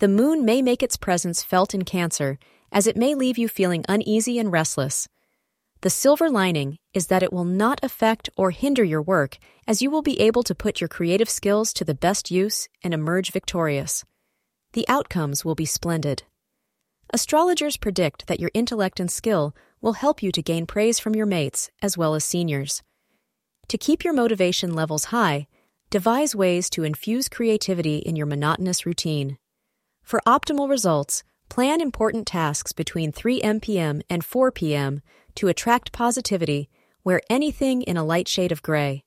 the moon may make its presence felt in Cancer, as it may leave you feeling uneasy and restless. The silver lining is that it will not affect or hinder your work, as you will be able to put your creative skills to the best use and emerge victorious. The outcomes will be splendid. Astrologers predict that your intellect and skill will help you to gain praise from your mates as well as seniors. To keep your motivation levels high, devise ways to infuse creativity in your monotonous routine. For optimal results, plan important tasks between 3 m.p.m. and 4 p.m. to attract positivity, wear anything in a light shade of gray.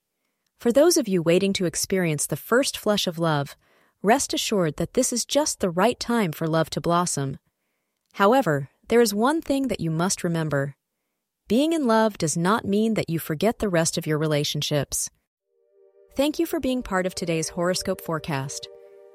For those of you waiting to experience the first flush of love, rest assured that this is just the right time for love to blossom. However, there is one thing that you must remember. Being in love does not mean that you forget the rest of your relationships. Thank you for being part of today's horoscope forecast.